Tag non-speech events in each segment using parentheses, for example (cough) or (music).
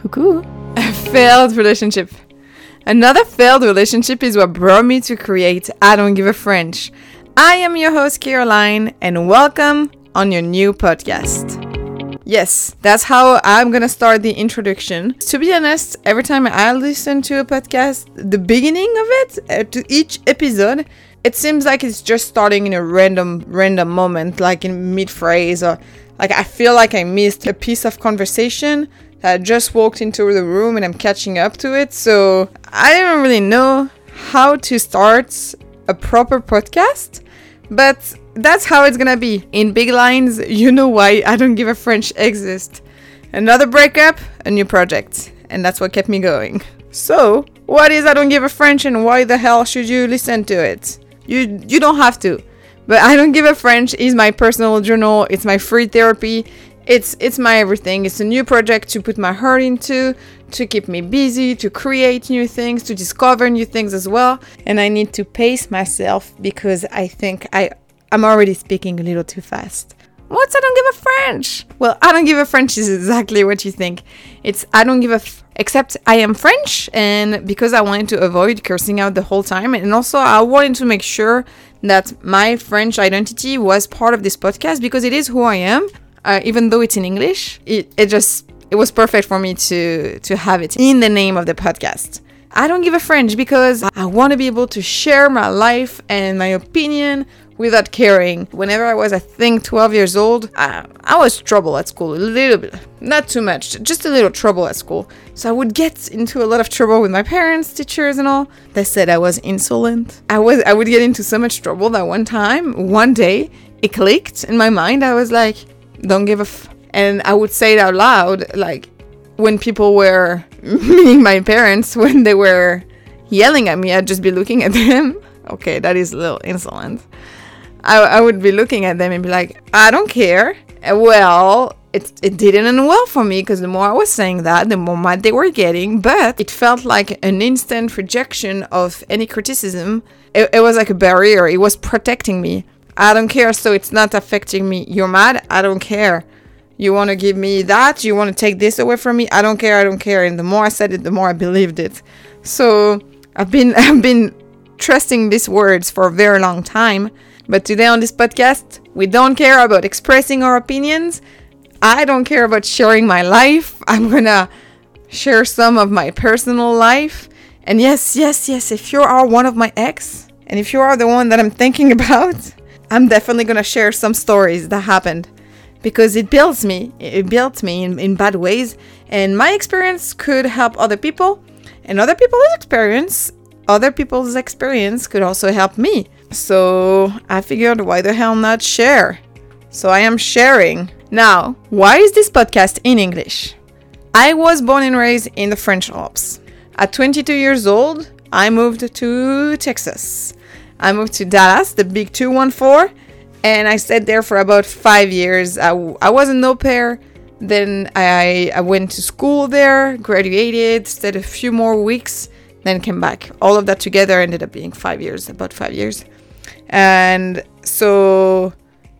Coucou. A failed relationship. Another failed relationship is what brought me to create I Don't Give a French. I am your host, Caroline, and welcome on your new podcast. Yes, that's how I'm gonna start the introduction. To be honest, every time I listen to a podcast, the beginning of it, uh, to each episode, it seems like it's just starting in a random, random moment, like in mid phrase, or like I feel like I missed a piece of conversation I just walked into the room and I'm catching up to it. So I don't really know how to start a proper podcast, but that's how it's gonna be. In big lines, you know why I don't give a French exist. Another breakup, a new project, and that's what kept me going. So, what is I don't give a French and why the hell should you listen to it? You you don't have to. But I don't give a French is my personal journal, it's my free therapy, it's it's my everything. It's a new project to put my heart into, to keep me busy, to create new things, to discover new things as well. And I need to pace myself because I think I I'm already speaking a little too fast. What's I don't give a French? Well, I don't give a French is exactly what you think. It's I don't give a f- except I am French and because I wanted to avoid cursing out the whole time and also I wanted to make sure that my French identity was part of this podcast because it is who I am uh, even though it's in English, it, it just it was perfect for me to to have it in the name of the podcast. I don't give a French because I want to be able to share my life and my opinion without caring. Whenever I was, I think, 12 years old, I, I was trouble at school, a little bit, not too much, just a little trouble at school. So I would get into a lot of trouble with my parents, teachers, and all. They said I was insolent. I was, I would get into so much trouble that one time, one day, it clicked in my mind. I was like, don't give a f. And I would say it out loud, like when people were, (laughs) meaning my parents, when they were yelling at me, I'd just be looking at (laughs) them. Okay, that is a little insolent. I, I would be looking at them and be like, I don't care. Uh, well, it, it didn't end well for me because the more I was saying that, the more mad they were getting. But it felt like an instant rejection of any criticism. It, it was like a barrier, it was protecting me. I don't care, so it's not affecting me. You're mad? I don't care. You want to give me that? You want to take this away from me? I don't care. I don't care. And the more I said it, the more I believed it. So I've been (laughs) I've been trusting these words for a very long time. But today on this podcast, we don't care about expressing our opinions. I don't care about sharing my life. I'm gonna share some of my personal life. And yes, yes, yes, if you are one of my ex, and if you are the one that I'm thinking (laughs) about, I'm definitely gonna share some stories that happened because it builds me. It built me in, in bad ways, and my experience could help other people, and other people's experience, other people's experience could also help me. So I figured, why the hell not share? So I am sharing. Now, why is this podcast in English? I was born and raised in the French Alps. At 22 years old, I moved to Texas. I moved to Dallas, the big 214, and I stayed there for about five years. I, I was an au pair. Then I, I went to school there, graduated, stayed a few more weeks, then came back. All of that together ended up being five years, about five years. And so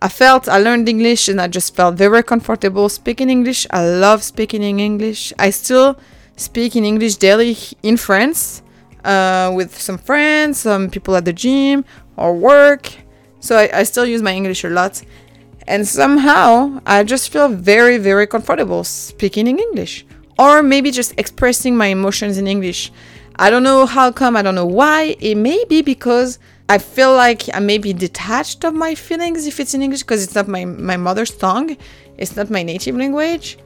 I felt I learned English and I just felt very comfortable speaking English. I love speaking in English. I still speak in English daily in France uh, with some friends, some people at the gym or work. So I, I still use my English a lot. And somehow I just feel very, very comfortable speaking in English. Or maybe just expressing my emotions in English. I don't know how come, I don't know why. It may be because I feel like I may be detached of my feelings if it's in English because it's not my, my mother's tongue, it's not my native language.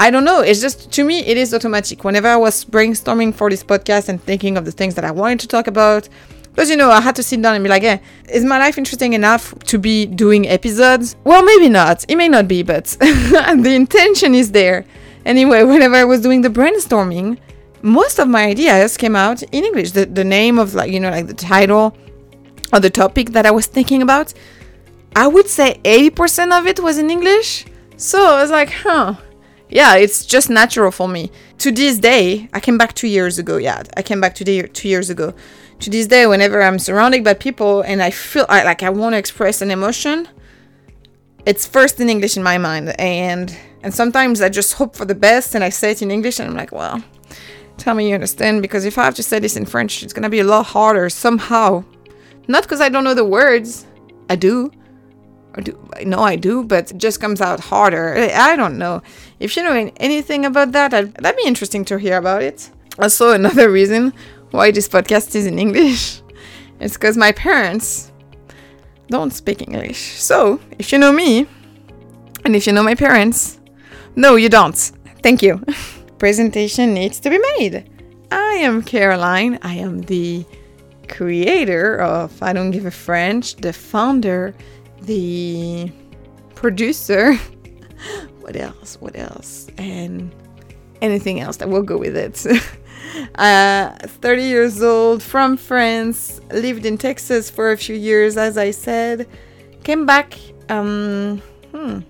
I don't know. It's just to me, it is automatic. Whenever I was brainstorming for this podcast and thinking of the things that I wanted to talk about, because you know, I had to sit down and be like, "Hey, is my life interesting enough to be doing episodes?" Well, maybe not. It may not be, but (laughs) the intention is there. Anyway, whenever I was doing the brainstorming, most of my ideas came out in English. The the name of like you know like the title or the topic that I was thinking about, I would say 80% of it was in English. So I was like, huh yeah, it's just natural for me. To this day, I came back two years ago. Yeah, I came back today two years ago. To this day, whenever I'm surrounded by people and I feel like I want to express an emotion, it's first in English in my mind, and And sometimes I just hope for the best and I say it in English and I'm like, well, tell me you understand because if I have to say this in French, it's gonna be a lot harder somehow. Not because I don't know the words, I do. Do no, I do, but it just comes out harder. I don't know. If you know anything about that, that'd be interesting to hear about it. Also, (laughs) another reason why this podcast is in English (laughs) is because my parents don't speak English. So, if you know me, and if you know my parents, no, you don't. Thank you. (laughs) Presentation needs to be made. I am Caroline. I am the creator of I Don't Give a French, the founder, the producer. (laughs) what else? What else? And anything else that will go with it. (laughs) uh, 30 years old, from France, lived in Texas for a few years, as I said. Came back. Um, hmm,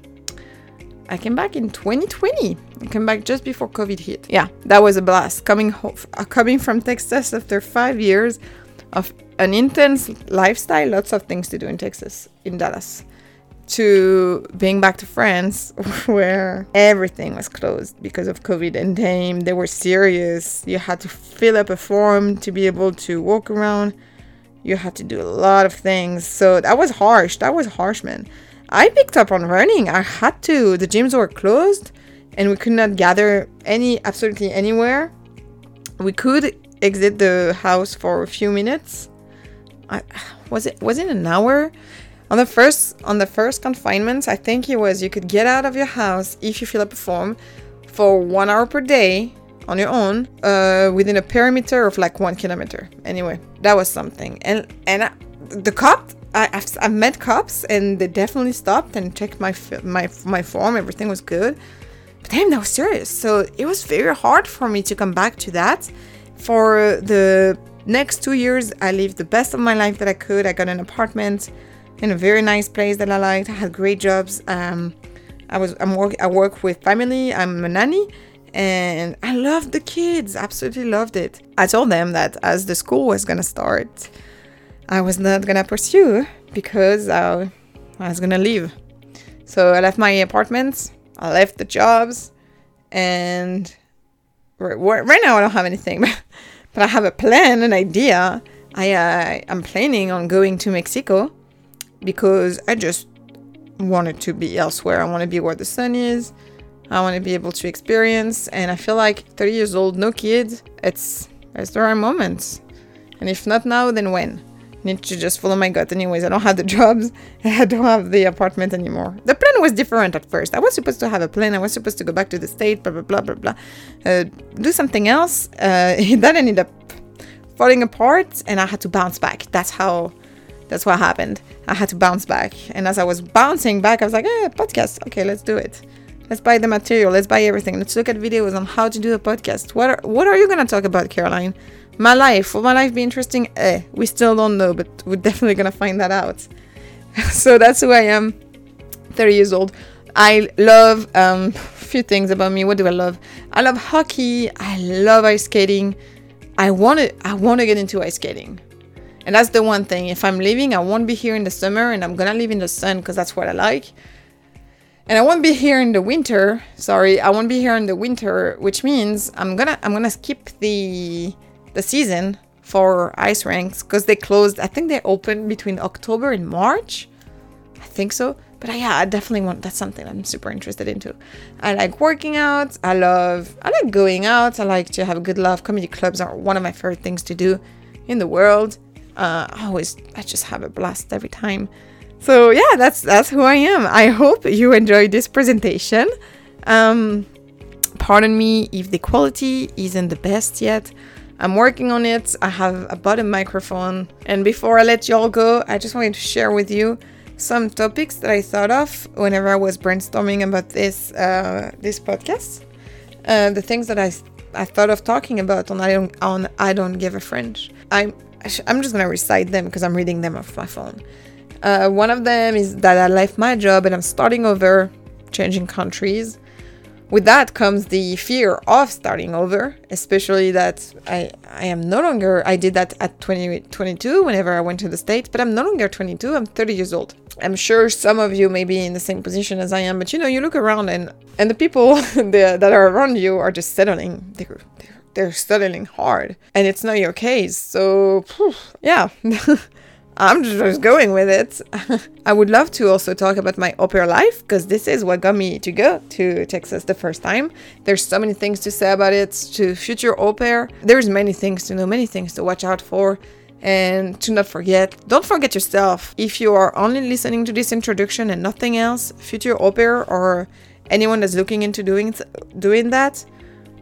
I came back in 2020. I came back just before COVID hit. Yeah, that was a blast. Coming home, uh, coming from Texas after five years of an intense lifestyle, lots of things to do in Texas, in Dallas, to being back to France (laughs) where everything was closed because of COVID and they, they were serious. You had to fill up a form to be able to walk around. You had to do a lot of things. So that was harsh. That was harsh, man. I picked up on running. I had to. The gyms were closed and we could not gather any absolutely anywhere. We could exit the house for a few minutes. Was it was it an hour? On the first on the first confinement, I think it was you could get out of your house if you fill up a form for one hour per day on your own uh, within a perimeter of like one kilometer. Anyway, that was something. And and I, the cop I, I've, I've met cops and they definitely stopped and checked my my my form. Everything was good. But damn, that was serious. So it was very hard for me to come back to that. For the next two years, I lived the best of my life that I could. I got an apartment in a very nice place that I liked. I had great jobs. Um, I was I'm work I work with family. I'm a nanny, and I loved the kids. Absolutely loved it. I told them that as the school was gonna start I was not gonna pursue because I, I was gonna leave. So I left my apartment, I left the jobs, and right now I don't have anything, (laughs) but I have a plan, an idea. I uh, I'm planning on going to Mexico because I just wanted to be elsewhere. I want to be where the sun is. I want to be able to experience, and I feel like 30 years old, no kids. It's it's the right moment, and if not now, then when? Need to just follow my gut anyways. I don't have the jobs. (laughs) I don't have the apartment anymore. The plan was different at first. I was supposed to have a plan. I was supposed to go back to the state blah blah blah blah blah. Uh, do something else. Uh, (laughs) that ended up falling apart and i had to bounce back. That's how that's what happened. I had to bounce back. And as i was bouncing back i was like eh, podcast. Okay let's do it. Let's buy the material. Let's buy everything. Let's look at videos on how to do a podcast. What are, what are you going to talk about caroline my life, will my life be interesting? Eh, we still don't know, but we're definitely gonna find that out. (laughs) so that's who I am, 30 years old. I love um, a (laughs) few things about me. What do I love? I love hockey. I love ice skating. I want to. I want to get into ice skating, and that's the one thing. If I'm leaving, I won't be here in the summer, and I'm gonna live in the sun because that's what I like. And I won't be here in the winter. Sorry, I won't be here in the winter, which means I'm gonna. I'm gonna skip the the season for ice rinks because they closed. I think they opened between October and March. I think so. But yeah, I definitely want. That's something I'm super interested into. I like working out. I love. I like going out. I like to have a good laugh. Comedy clubs are one of my favorite things to do in the world. Uh, I always. I just have a blast every time. So yeah, that's that's who I am. I hope you enjoyed this presentation. Um, pardon me if the quality isn't the best yet. I'm working on it. I have a bottom microphone. And before I let y'all go, I just wanted to share with you some topics that I thought of whenever I was brainstorming about this uh, this podcast. Uh, the things that I I thought of talking about on I don't on I don't give a French. I'm I'm just gonna recite them because I'm reading them off my phone. Uh, one of them is that I left my job and I'm starting over, changing countries with that comes the fear of starting over, especially that I, I am no longer, I did that at 20, 22 whenever I went to the States, but I'm no longer 22, I'm 30 years old. I'm sure some of you may be in the same position as I am, but you know, you look around and and the people (laughs) that are around you are just settling. They're, they're they're settling hard, and it's not your case. So yeah. (laughs) I'm just going with it. (laughs) I would love to also talk about my pair life because this is what got me to go to Texas the first time. There's so many things to say about it. To future pair, there's many things to know, many things to watch out for. And to not forget, don't forget yourself. If you are only listening to this introduction and nothing else, future pair or anyone that's looking into doing doing that,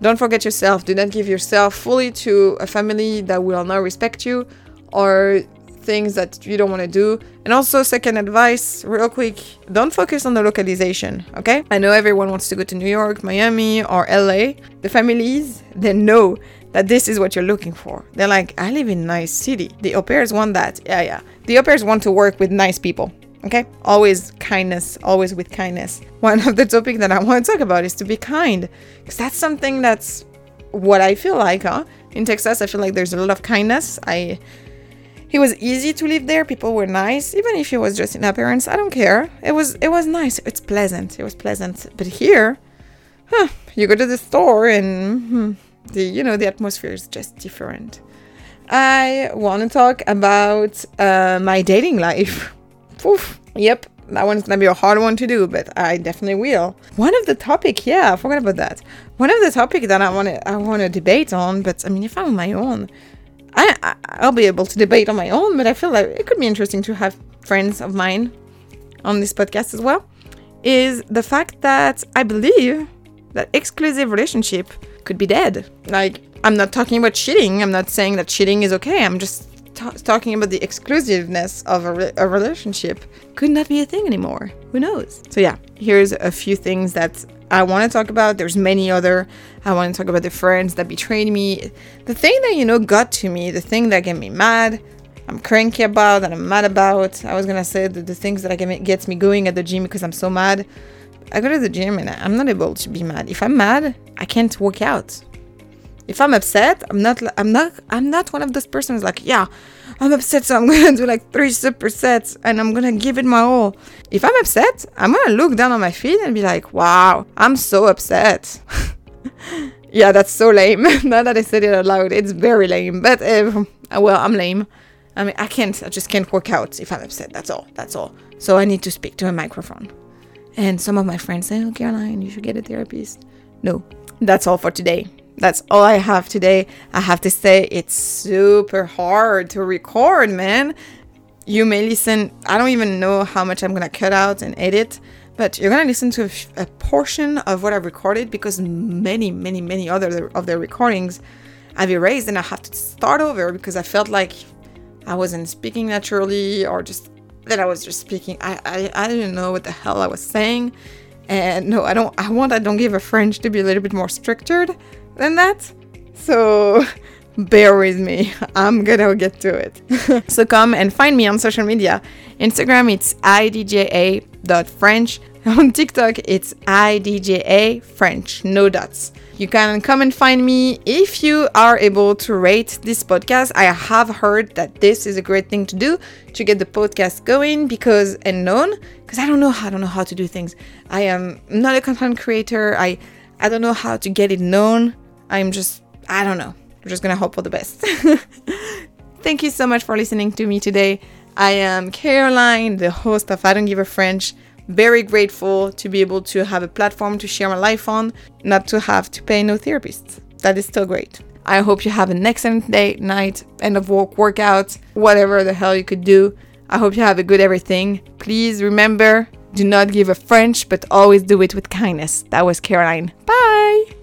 don't forget yourself. Do not give yourself fully to a family that will not respect you or things that you don't want to do. And also, second advice, real quick, don't focus on the localization, okay? I know everyone wants to go to New York, Miami, or LA. The families, they know that this is what you're looking for. They're like, I live in nice city. The au pairs want that. Yeah, yeah. The au pairs want to work with nice people. Okay? Always kindness, always with kindness. One of the topics that I want to talk about is to be kind. Because that's something that's what I feel like, huh? In Texas, I feel like there's a lot of kindness. I it was easy to live there. People were nice, even if it was just in appearance. I don't care. It was it was nice. It's pleasant. It was pleasant. But here, huh, you go to the store and hmm, the you know the atmosphere is just different. I want to talk about uh, my dating life. (laughs) Oof. Yep, that one's gonna be a hard one to do, but I definitely will. One of the topic, yeah, I forgot about that. One of the topic that I want to I want to debate on, but I mean, if I'm on my own, I, I will be able to debate on my own, but I feel like it could be interesting to have friends of mine on this podcast as well. Is the fact that I believe that exclusive relationship could be dead. Like I'm not talking about cheating. I'm not saying that cheating is okay. I'm just t- talking about the exclusiveness of a, re- a relationship could not be a thing anymore. Who knows? So yeah, here's a few things that I want to talk about. There's many other. I want to talk about the friends that betrayed me. The thing that you know got to me, the thing that get me mad, I'm cranky about, and I'm mad about. I was gonna say the, the things that I get gets me going at the gym because I'm so mad. I go to the gym and I'm not able to be mad. If I'm mad, I can't work out. If I'm upset, I'm not. I'm not. I'm not one of those persons like, yeah, I'm upset, so I'm (laughs) gonna do like three supersets and I'm gonna give it my all. If I'm upset, I'm gonna look down on my feet and be like, wow, I'm so upset. (laughs) yeah, that's so lame. (laughs) now that I said it out loud, it's very lame. But uh, well, I'm lame. I mean, I can't. I just can't work out if I'm upset. That's all. That's all. So I need to speak to a microphone. And some of my friends say, "Oh, Caroline, you should get a therapist." No, that's all for today that's all I have today. I have to say it's super hard to record, man. You may listen, I don't even know how much I'm gonna cut out and edit, but you're gonna listen to a, a portion of what I've recorded because many, many, many other of the recordings I've erased and I have to start over because I felt like I wasn't speaking naturally or just that I was just speaking. I, I, I didn't know what the hell I was saying. And no, I don't I want I don't give a French to be a little bit more structured than that. So (laughs) bear with me. I'm gonna get to it. (laughs) so come and find me on social media. Instagram it's idgaf.french. (laughs) On TikTok it's idgaf french, no dots. You can come and find me if you are able to rate this podcast. I have heard that this is a great thing to do to get the podcast going because and known because I don't know I don't know how to do things. I am not a content creator. I I don't know how to get it known I'm just, I don't know. I'm just gonna hope for the best. (laughs) Thank you so much for listening to me today. I am Caroline, the host of I Don't Give a French. Very grateful to be able to have a platform to share my life on, not to have to pay no therapist. That is still great. I hope you have an excellent day, night, end of work, workout, whatever the hell you could do. I hope you have a good everything. Please remember, do not give a French, but always do it with kindness. That was Caroline. Bye!